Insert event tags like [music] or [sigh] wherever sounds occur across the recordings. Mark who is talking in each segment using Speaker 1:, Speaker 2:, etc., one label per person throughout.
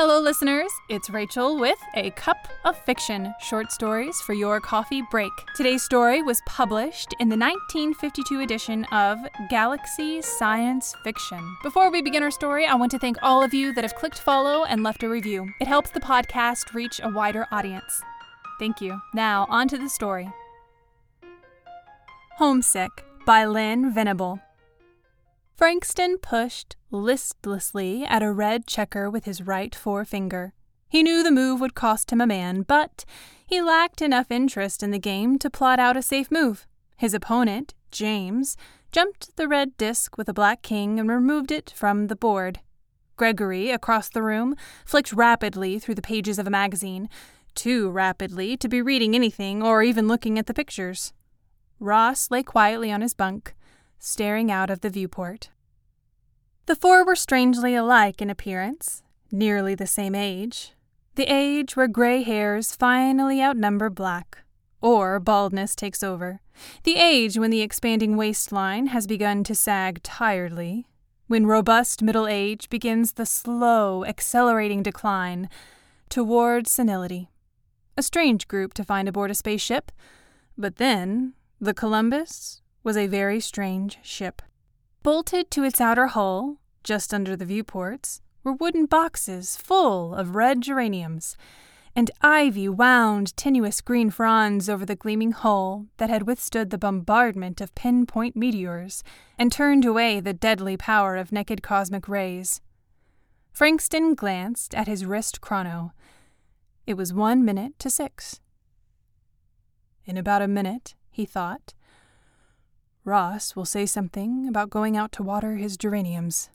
Speaker 1: Hello, listeners. It's Rachel with A Cup of Fiction short stories for your coffee break. Today's story was published in the 1952 edition of Galaxy Science Fiction. Before we begin our story, I want to thank all of you that have clicked follow and left a review. It helps the podcast reach a wider audience. Thank you. Now, on to the story Homesick by Lyn Venable. Frankston pushed listlessly at a red checker with his right forefinger. He knew the move would cost him a man, but he lacked enough interest in the game to plot out a safe move. His opponent, James, jumped the red disk with a black king and removed it from the board. Gregory, across the room, flicked rapidly through the pages of a magazine, too rapidly to be reading anything or even looking at the pictures. Ross lay quietly on his bunk staring out of the viewport. The four were strangely alike in appearance, nearly the same age, the age where gray hairs finally outnumber black, or baldness takes over, the age when the expanding waistline has begun to sag tiredly, when robust middle age begins the slow, accelerating decline toward senility. A strange group to find aboard a spaceship, but then the Columbus was a very strange ship. Bolted to its outer hull, just under the viewports, were wooden boxes full of red geraniums, and ivy wound tenuous green fronds over the gleaming hull that had withstood the bombardment of pinpoint meteors and turned away the deadly power of naked cosmic rays. Frankston glanced at his wrist chrono. It was one minute to six. In about a minute, he thought, Ross will say something about going out to water his geraniums.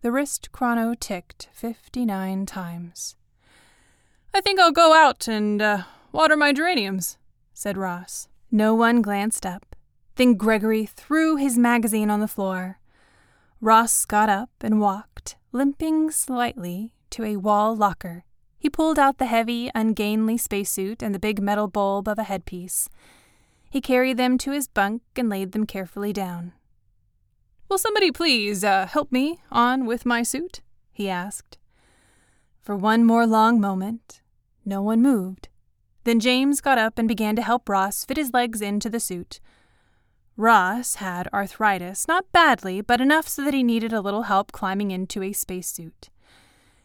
Speaker 1: The wrist chrono ticked fifty nine times. I think I'll go out and uh, water my geraniums, said Ross. No one glanced up. Then Gregory threw his magazine on the floor. Ross got up and walked, limping slightly, to a wall locker. He pulled out the heavy, ungainly spacesuit and the big metal bulb of a headpiece. He carried them to his bunk and laid them carefully down. Will somebody please uh, help me on with my suit? he asked. For one more long moment, no one moved. Then James got up and began to help Ross fit his legs into the suit. Ross had arthritis, not badly, but enough so that he needed a little help climbing into a spacesuit.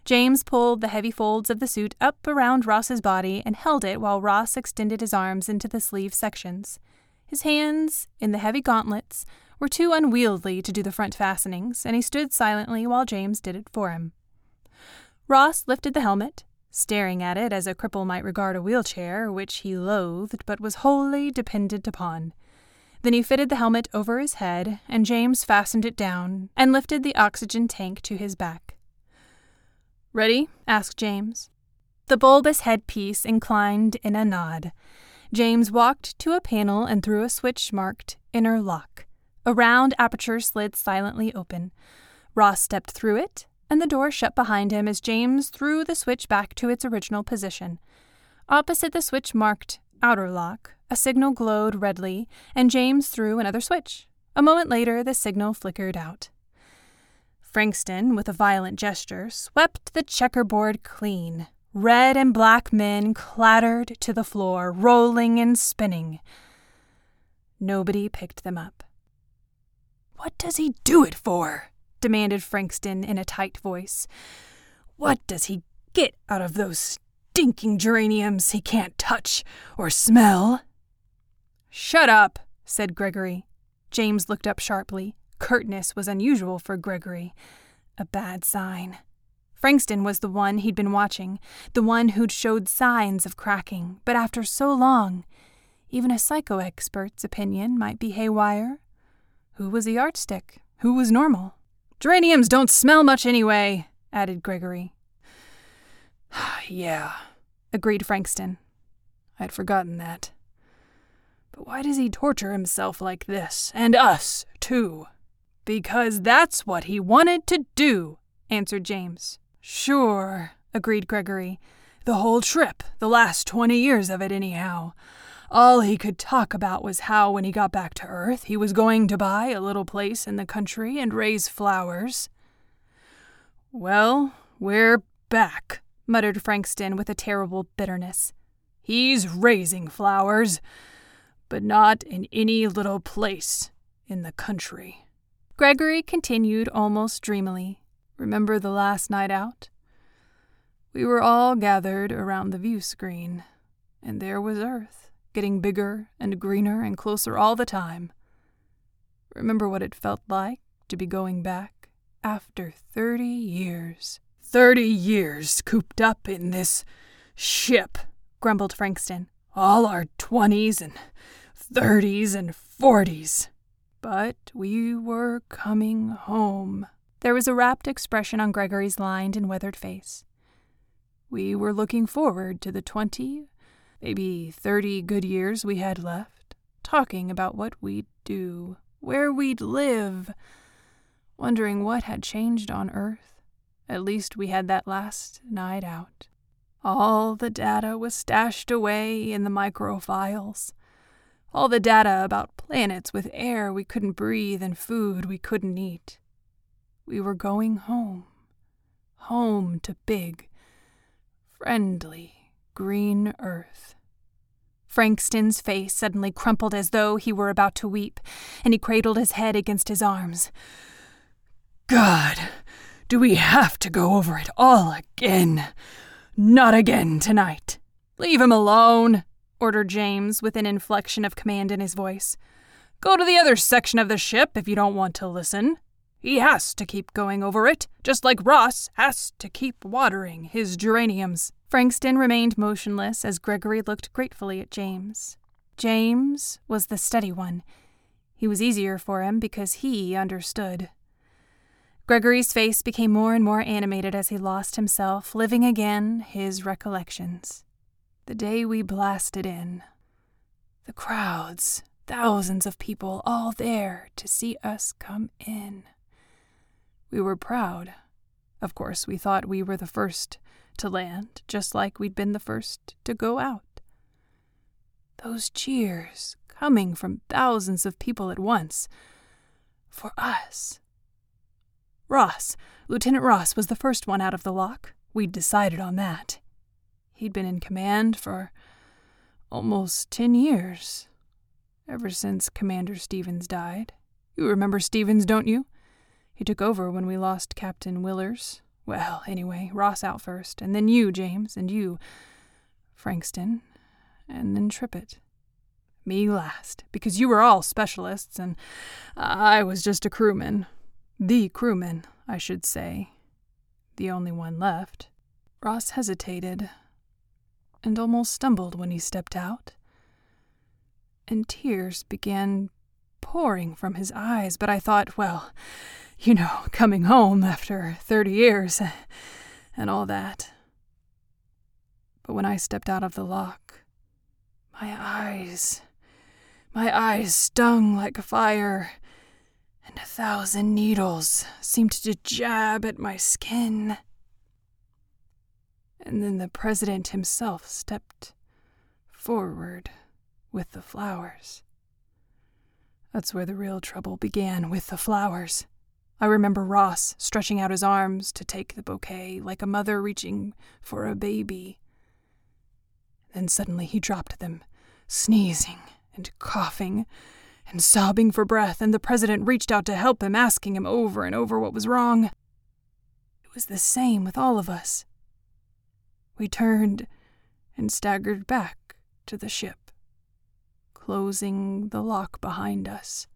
Speaker 1: James pulled the heavy folds of the suit up around Ross's body and held it while Ross extended his arms into the sleeve sections. His hands, in the heavy gauntlets, were too unwieldy to do the front fastenings, and he stood silently while James did it for him. Ross lifted the helmet, staring at it as a cripple might regard a wheelchair, which he loathed but was wholly dependent upon. Then he fitted the helmet over his head, and James fastened it down and lifted the oxygen tank to his back. Ready? asked James. The bulbous headpiece inclined in a nod. James walked to a panel and threw a switch marked Inner Lock. A round aperture slid silently open. Ross stepped through it, and the door shut behind him as James threw the switch back to its original position. Opposite the switch marked Outer Lock, a signal glowed redly, and James threw another switch. A moment later, the signal flickered out. Frankston, with a violent gesture, swept the checkerboard clean. Red and black men clattered to the floor, rolling and spinning. Nobody picked them up. What does he do it for? demanded Frankston in a tight voice. What does he get out of those stinking geraniums he can't touch or smell? Shut up, said Gregory. James looked up sharply. Curtness was unusual for Gregory. A bad sign. Frankston was the one he'd been watching, the one who'd showed signs of cracking, but after so long, even a psycho expert's opinion might be haywire. Who was the yardstick? Who was normal? Geraniums don't smell much anyway, added Gregory. [sighs] yeah, agreed Frankston. I'd forgotten that. But why does he torture himself like this? And us, too? Because that's what he wanted to do, answered James. Sure, agreed Gregory. The whole trip, the last twenty years of it, anyhow. All he could talk about was how, when he got back to Earth, he was going to buy a little place in the country and raise flowers. Well, we're back, muttered Frankston with a terrible bitterness. He's raising flowers, but not in any little place in the country. Gregory continued almost dreamily. Remember the last night out? We were all gathered around the view screen, and there was Earth, getting bigger and greener and closer all the time. Remember what it felt like to be going back after thirty years. Thirty years cooped up in this ship, grumbled Frankston. All our twenties and thirties and forties. But we were coming home. There was a rapt expression on Gregory's lined and weathered face. We were looking forward to the twenty, maybe thirty good years we had left, talking about what we'd do, where we'd live, wondering what had changed on Earth. At least we had that last night out. All the data was stashed away in the microfiles. All the data about planets with air we couldn't breathe and food we couldn't eat. We were going home. Home to big, friendly, green Earth. Frankston's face suddenly crumpled as though he were about to weep, and he cradled his head against his arms. God, do we have to go over it all again? Not again tonight. Leave him alone, ordered James with an inflection of command in his voice. Go to the other section of the ship if you don't want to listen. He has to keep going over it, just like Ross has to keep watering his geraniums. Frankston remained motionless as Gregory looked gratefully at James. James was the steady one. He was easier for him because he understood. Gregory's face became more and more animated as he lost himself, living again his recollections. The day we blasted in. The crowds, thousands of people all there to see us come in. We were proud. Of course, we thought we were the first to land, just like we'd been the first to go out. Those cheers coming from thousands of people at once. For us. Ross, Lieutenant Ross, was the first one out of the lock. We'd decided on that. He'd been in command for almost ten years, ever since Commander Stevens died. You remember Stevens, don't you? He took over when we lost Captain Willers. Well, anyway, Ross out first, and then you, James, and you, Frankston, and then Trippett. Me last, because you were all specialists, and I was just a crewman. The crewman, I should say. The only one left. Ross hesitated and almost stumbled when he stepped out. And tears began pouring from his eyes, but I thought, well, you know, coming home after 30 years and all that. But when I stepped out of the lock, my eyes, my eyes stung like fire and a thousand needles seemed to jab at my skin. And then the president himself stepped forward with the flowers. That's where the real trouble began with the flowers. I remember Ross stretching out his arms to take the bouquet like a mother reaching for a baby. Then suddenly he dropped them, sneezing and coughing and sobbing for breath, and the president reached out to help him, asking him over and over what was wrong. It was the same with all of us. We turned and staggered back to the ship, closing the lock behind us.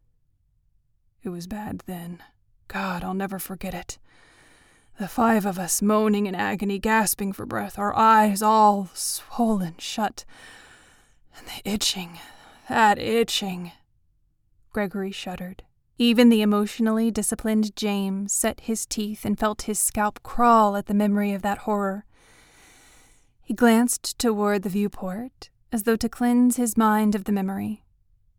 Speaker 1: It was bad then. God, I'll never forget it. The five of us moaning in agony, gasping for breath, our eyes all swollen shut, and the itching, that itching. Gregory shuddered. Even the emotionally disciplined James set his teeth and felt his scalp crawl at the memory of that horror. He glanced toward the viewport, as though to cleanse his mind of the memory.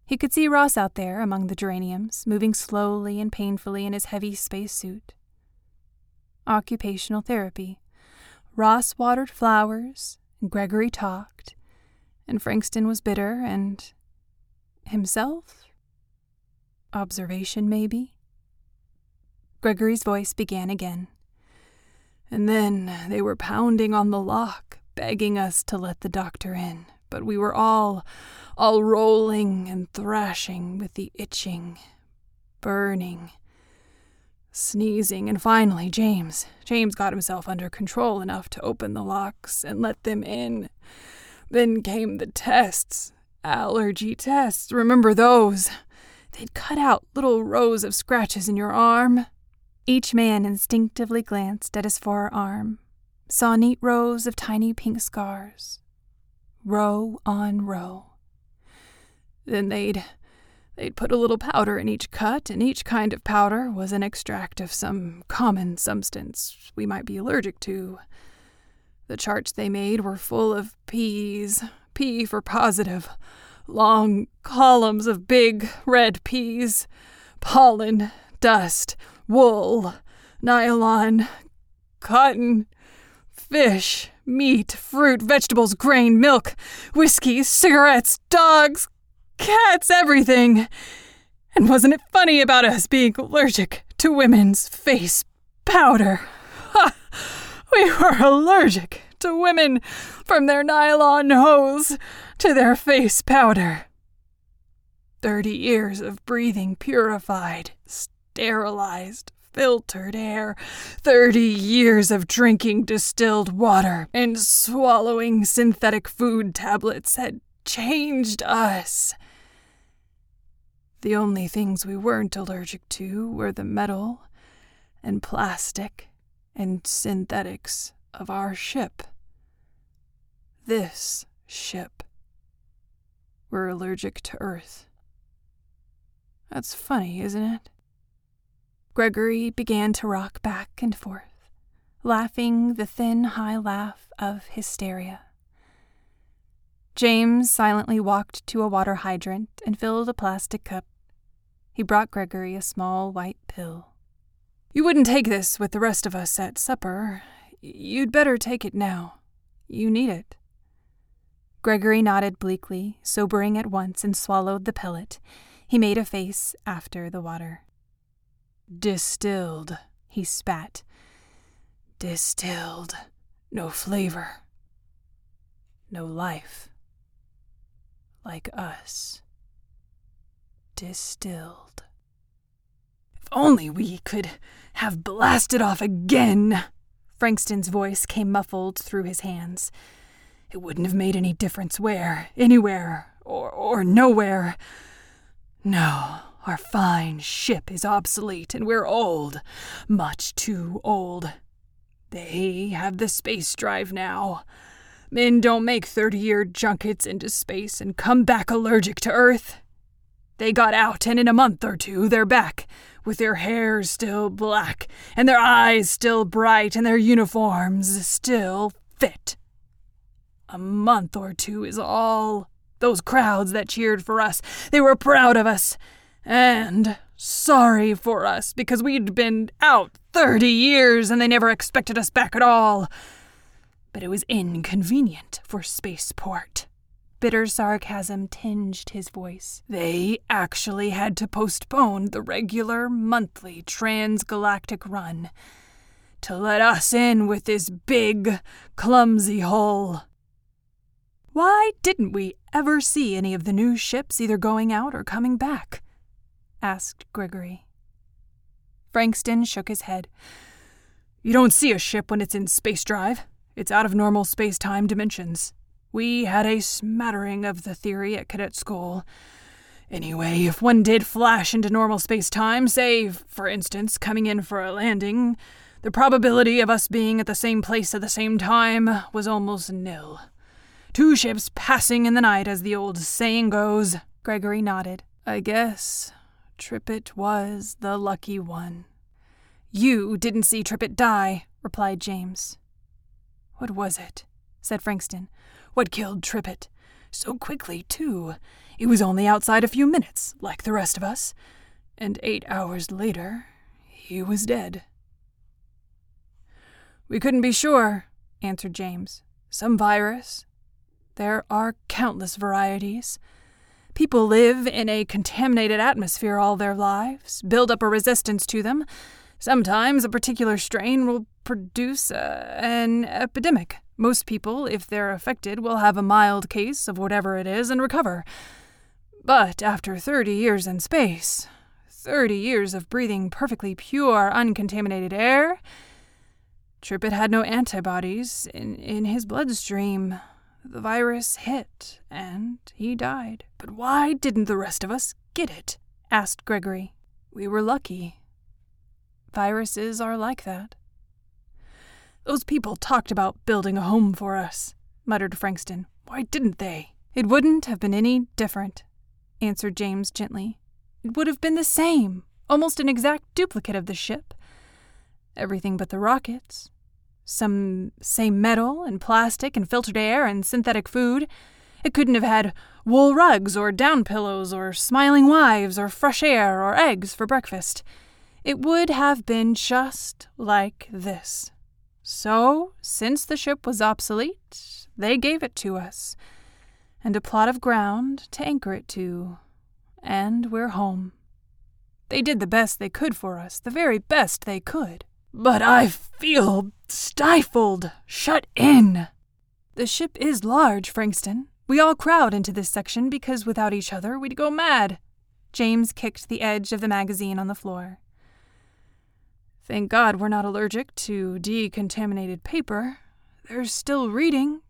Speaker 1: He could see Ross out there among the geraniums, moving slowly and painfully in his heavy spacesuit. Occupational therapy. Ross watered flowers, Gregory talked, and Frankston was bitter, and himself Observation, maybe? Gregory's voice began again. And then they were pounding on the lock, begging us to let the doctor in. But we were all, all rolling and thrashing with the itching, burning, sneezing, and finally James. James got himself under control enough to open the locks and let them in. Then came the tests, allergy tests. Remember those? They'd cut out little rows of scratches in your arm. Each man instinctively glanced at his forearm, saw neat rows of tiny pink scars, row on row. Then they'd they'd put a little powder in each cut, and each kind of powder was an extract of some common substance we might be allergic to. The charts they made were full of P's, P for positive, long columns of big red P's, pollen, dust, wool, nylon, cotton, fish, meat, fruit, vegetables, grain, milk, whiskey, cigarettes, dogs, cats, everything. And wasn't it funny about us being allergic to women's face powder? Ha! We were allergic to women from their nylon hose to their face powder. Thirty years of breathing purified, sterilized, filtered air, thirty years of drinking distilled water and swallowing synthetic food tablets had changed us. The only things we weren't allergic to were the metal and plastic and synthetics of our ship. This ship. We're allergic to Earth. That's funny, isn't it? Gregory began to rock back and forth, laughing the thin, high laugh of hysteria. James silently walked to a water hydrant and filled a plastic cup. He brought Gregory a small white pill. You wouldn't take this with the rest of us at supper. You'd better take it now. You need it. Gregory nodded bleakly, sobering at once, and swallowed the pellet. He made a face after the water. Distilled, he spat. Distilled. No flavor. No life. Like us. Distilled. If only we could have blasted off again. Frankston's voice came muffled through his hands. It wouldn't have made any difference where, anywhere, or, or nowhere. No, our fine ship is obsolete, and we're old. Much too old. They have the space drive now. Men don't make 30 year junkets into space and come back allergic to Earth. They got out, and in a month or two, they're back, with their hair still black, and their eyes still bright, and their uniforms still fit. A month or two is all. Those crowds that cheered for us, they were proud of us and sorry for us because we'd been out 30 years and they never expected us back at all. But it was inconvenient for Spaceport. Bitter sarcasm tinged his voice. They actually had to postpone the regular monthly transgalactic run to let us in with this big, clumsy hull. Why didn't we ever see any of the new ships either going out or coming back? Asked Gregory. Frankston shook his head. You don't see a ship when it's in space drive. It's out of normal space time dimensions. We had a smattering of the theory at cadet school. Anyway, if one did flash into normal space time, say, for instance, coming in for a landing, the probability of us being at the same place at the same time was almost nil. Two ships passing in the night, as the old saying goes. Gregory nodded. I guess Trippett was the lucky one. You didn't see Trippett die, replied James. What was it? said Frankston. What killed Trippett? So quickly, too. He was only outside a few minutes, like the rest of us. And eight hours later, he was dead. We couldn't be sure, answered James. Some virus, there are countless varieties. People live in a contaminated atmosphere all their lives, build up a resistance to them, Sometimes a particular strain will produce uh, an epidemic. Most people, if they're affected, will have a mild case of whatever it is and recover. But after 30 years in space, 30 years of breathing perfectly pure, uncontaminated air, Trippett had no antibodies in, in his bloodstream. The virus hit, and he died. But why didn't the rest of us get it? asked Gregory. We were lucky. Viruses are like that. Those people talked about building a home for us, muttered Frankston. Why didn't they? It wouldn't have been any different, answered James gently. It would have been the same, almost an exact duplicate of the ship. Everything but the rockets. Some same metal and plastic and filtered air and synthetic food. It couldn't have had wool rugs or down pillows or smiling wives or fresh air or eggs for breakfast. It would have been just like this. So, since the ship was obsolete, they gave it to us, and a plot of ground to anchor it to, and we're home. They did the best they could for us, the very best they could. But I feel stifled, shut in. The ship is large, Frankston. We all crowd into this section because without each other we'd go mad. James kicked the edge of the magazine on the floor. Thank God we're not allergic to decontaminated paper. There's still reading.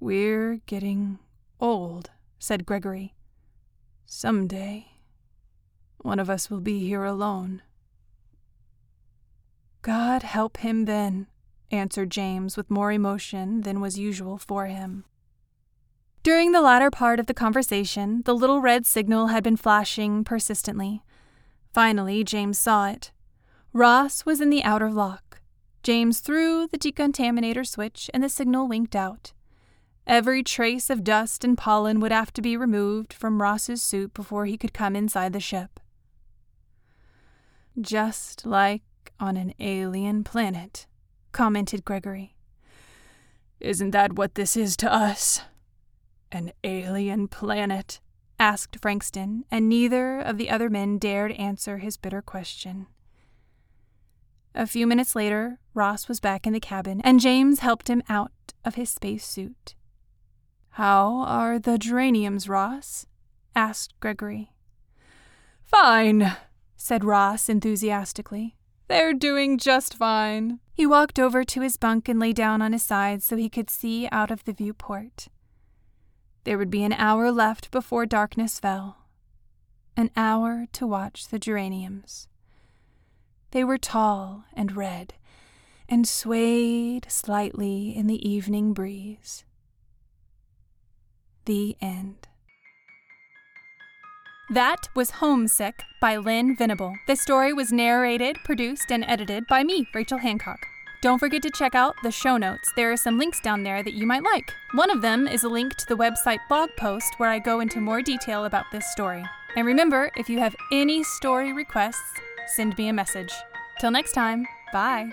Speaker 1: We're getting old, said Gregory. Some day, one of us will be here alone. God help him then, answered James with more emotion than was usual for him. During the latter part of the conversation, the little red signal had been flashing persistently. Finally, James saw it. Ross was in the outer lock. James threw the decontaminator switch and the signal winked out. Every trace of dust and pollen would have to be removed from Ross's suit before he could come inside the ship. Just like on an alien planet, commented Gregory. Isn't that what this is to us? An alien planet? asked Frankston, and neither of the other men dared answer his bitter question. A few minutes later, Ross was back in the cabin, and James helped him out of his space suit. How are the geraniums, Ross? asked Gregory. Fine, said Ross enthusiastically. They're doing just fine. He walked over to his bunk and lay down on his side so he could see out of the viewport. There would be an hour left before darkness fell. An hour to watch the geraniums. They were tall and red, and swayed slightly in the evening breeze. The end. That was Homesick by Lyn Venable. The story was narrated, produced, and edited by me, Rachel Hancock. Don't forget to check out the show notes. There are some links down there that you might like. One of them is a link to the website blog post where I go into more detail about this story. And remember, if you have any story requests, send me a message. Till next time, bye.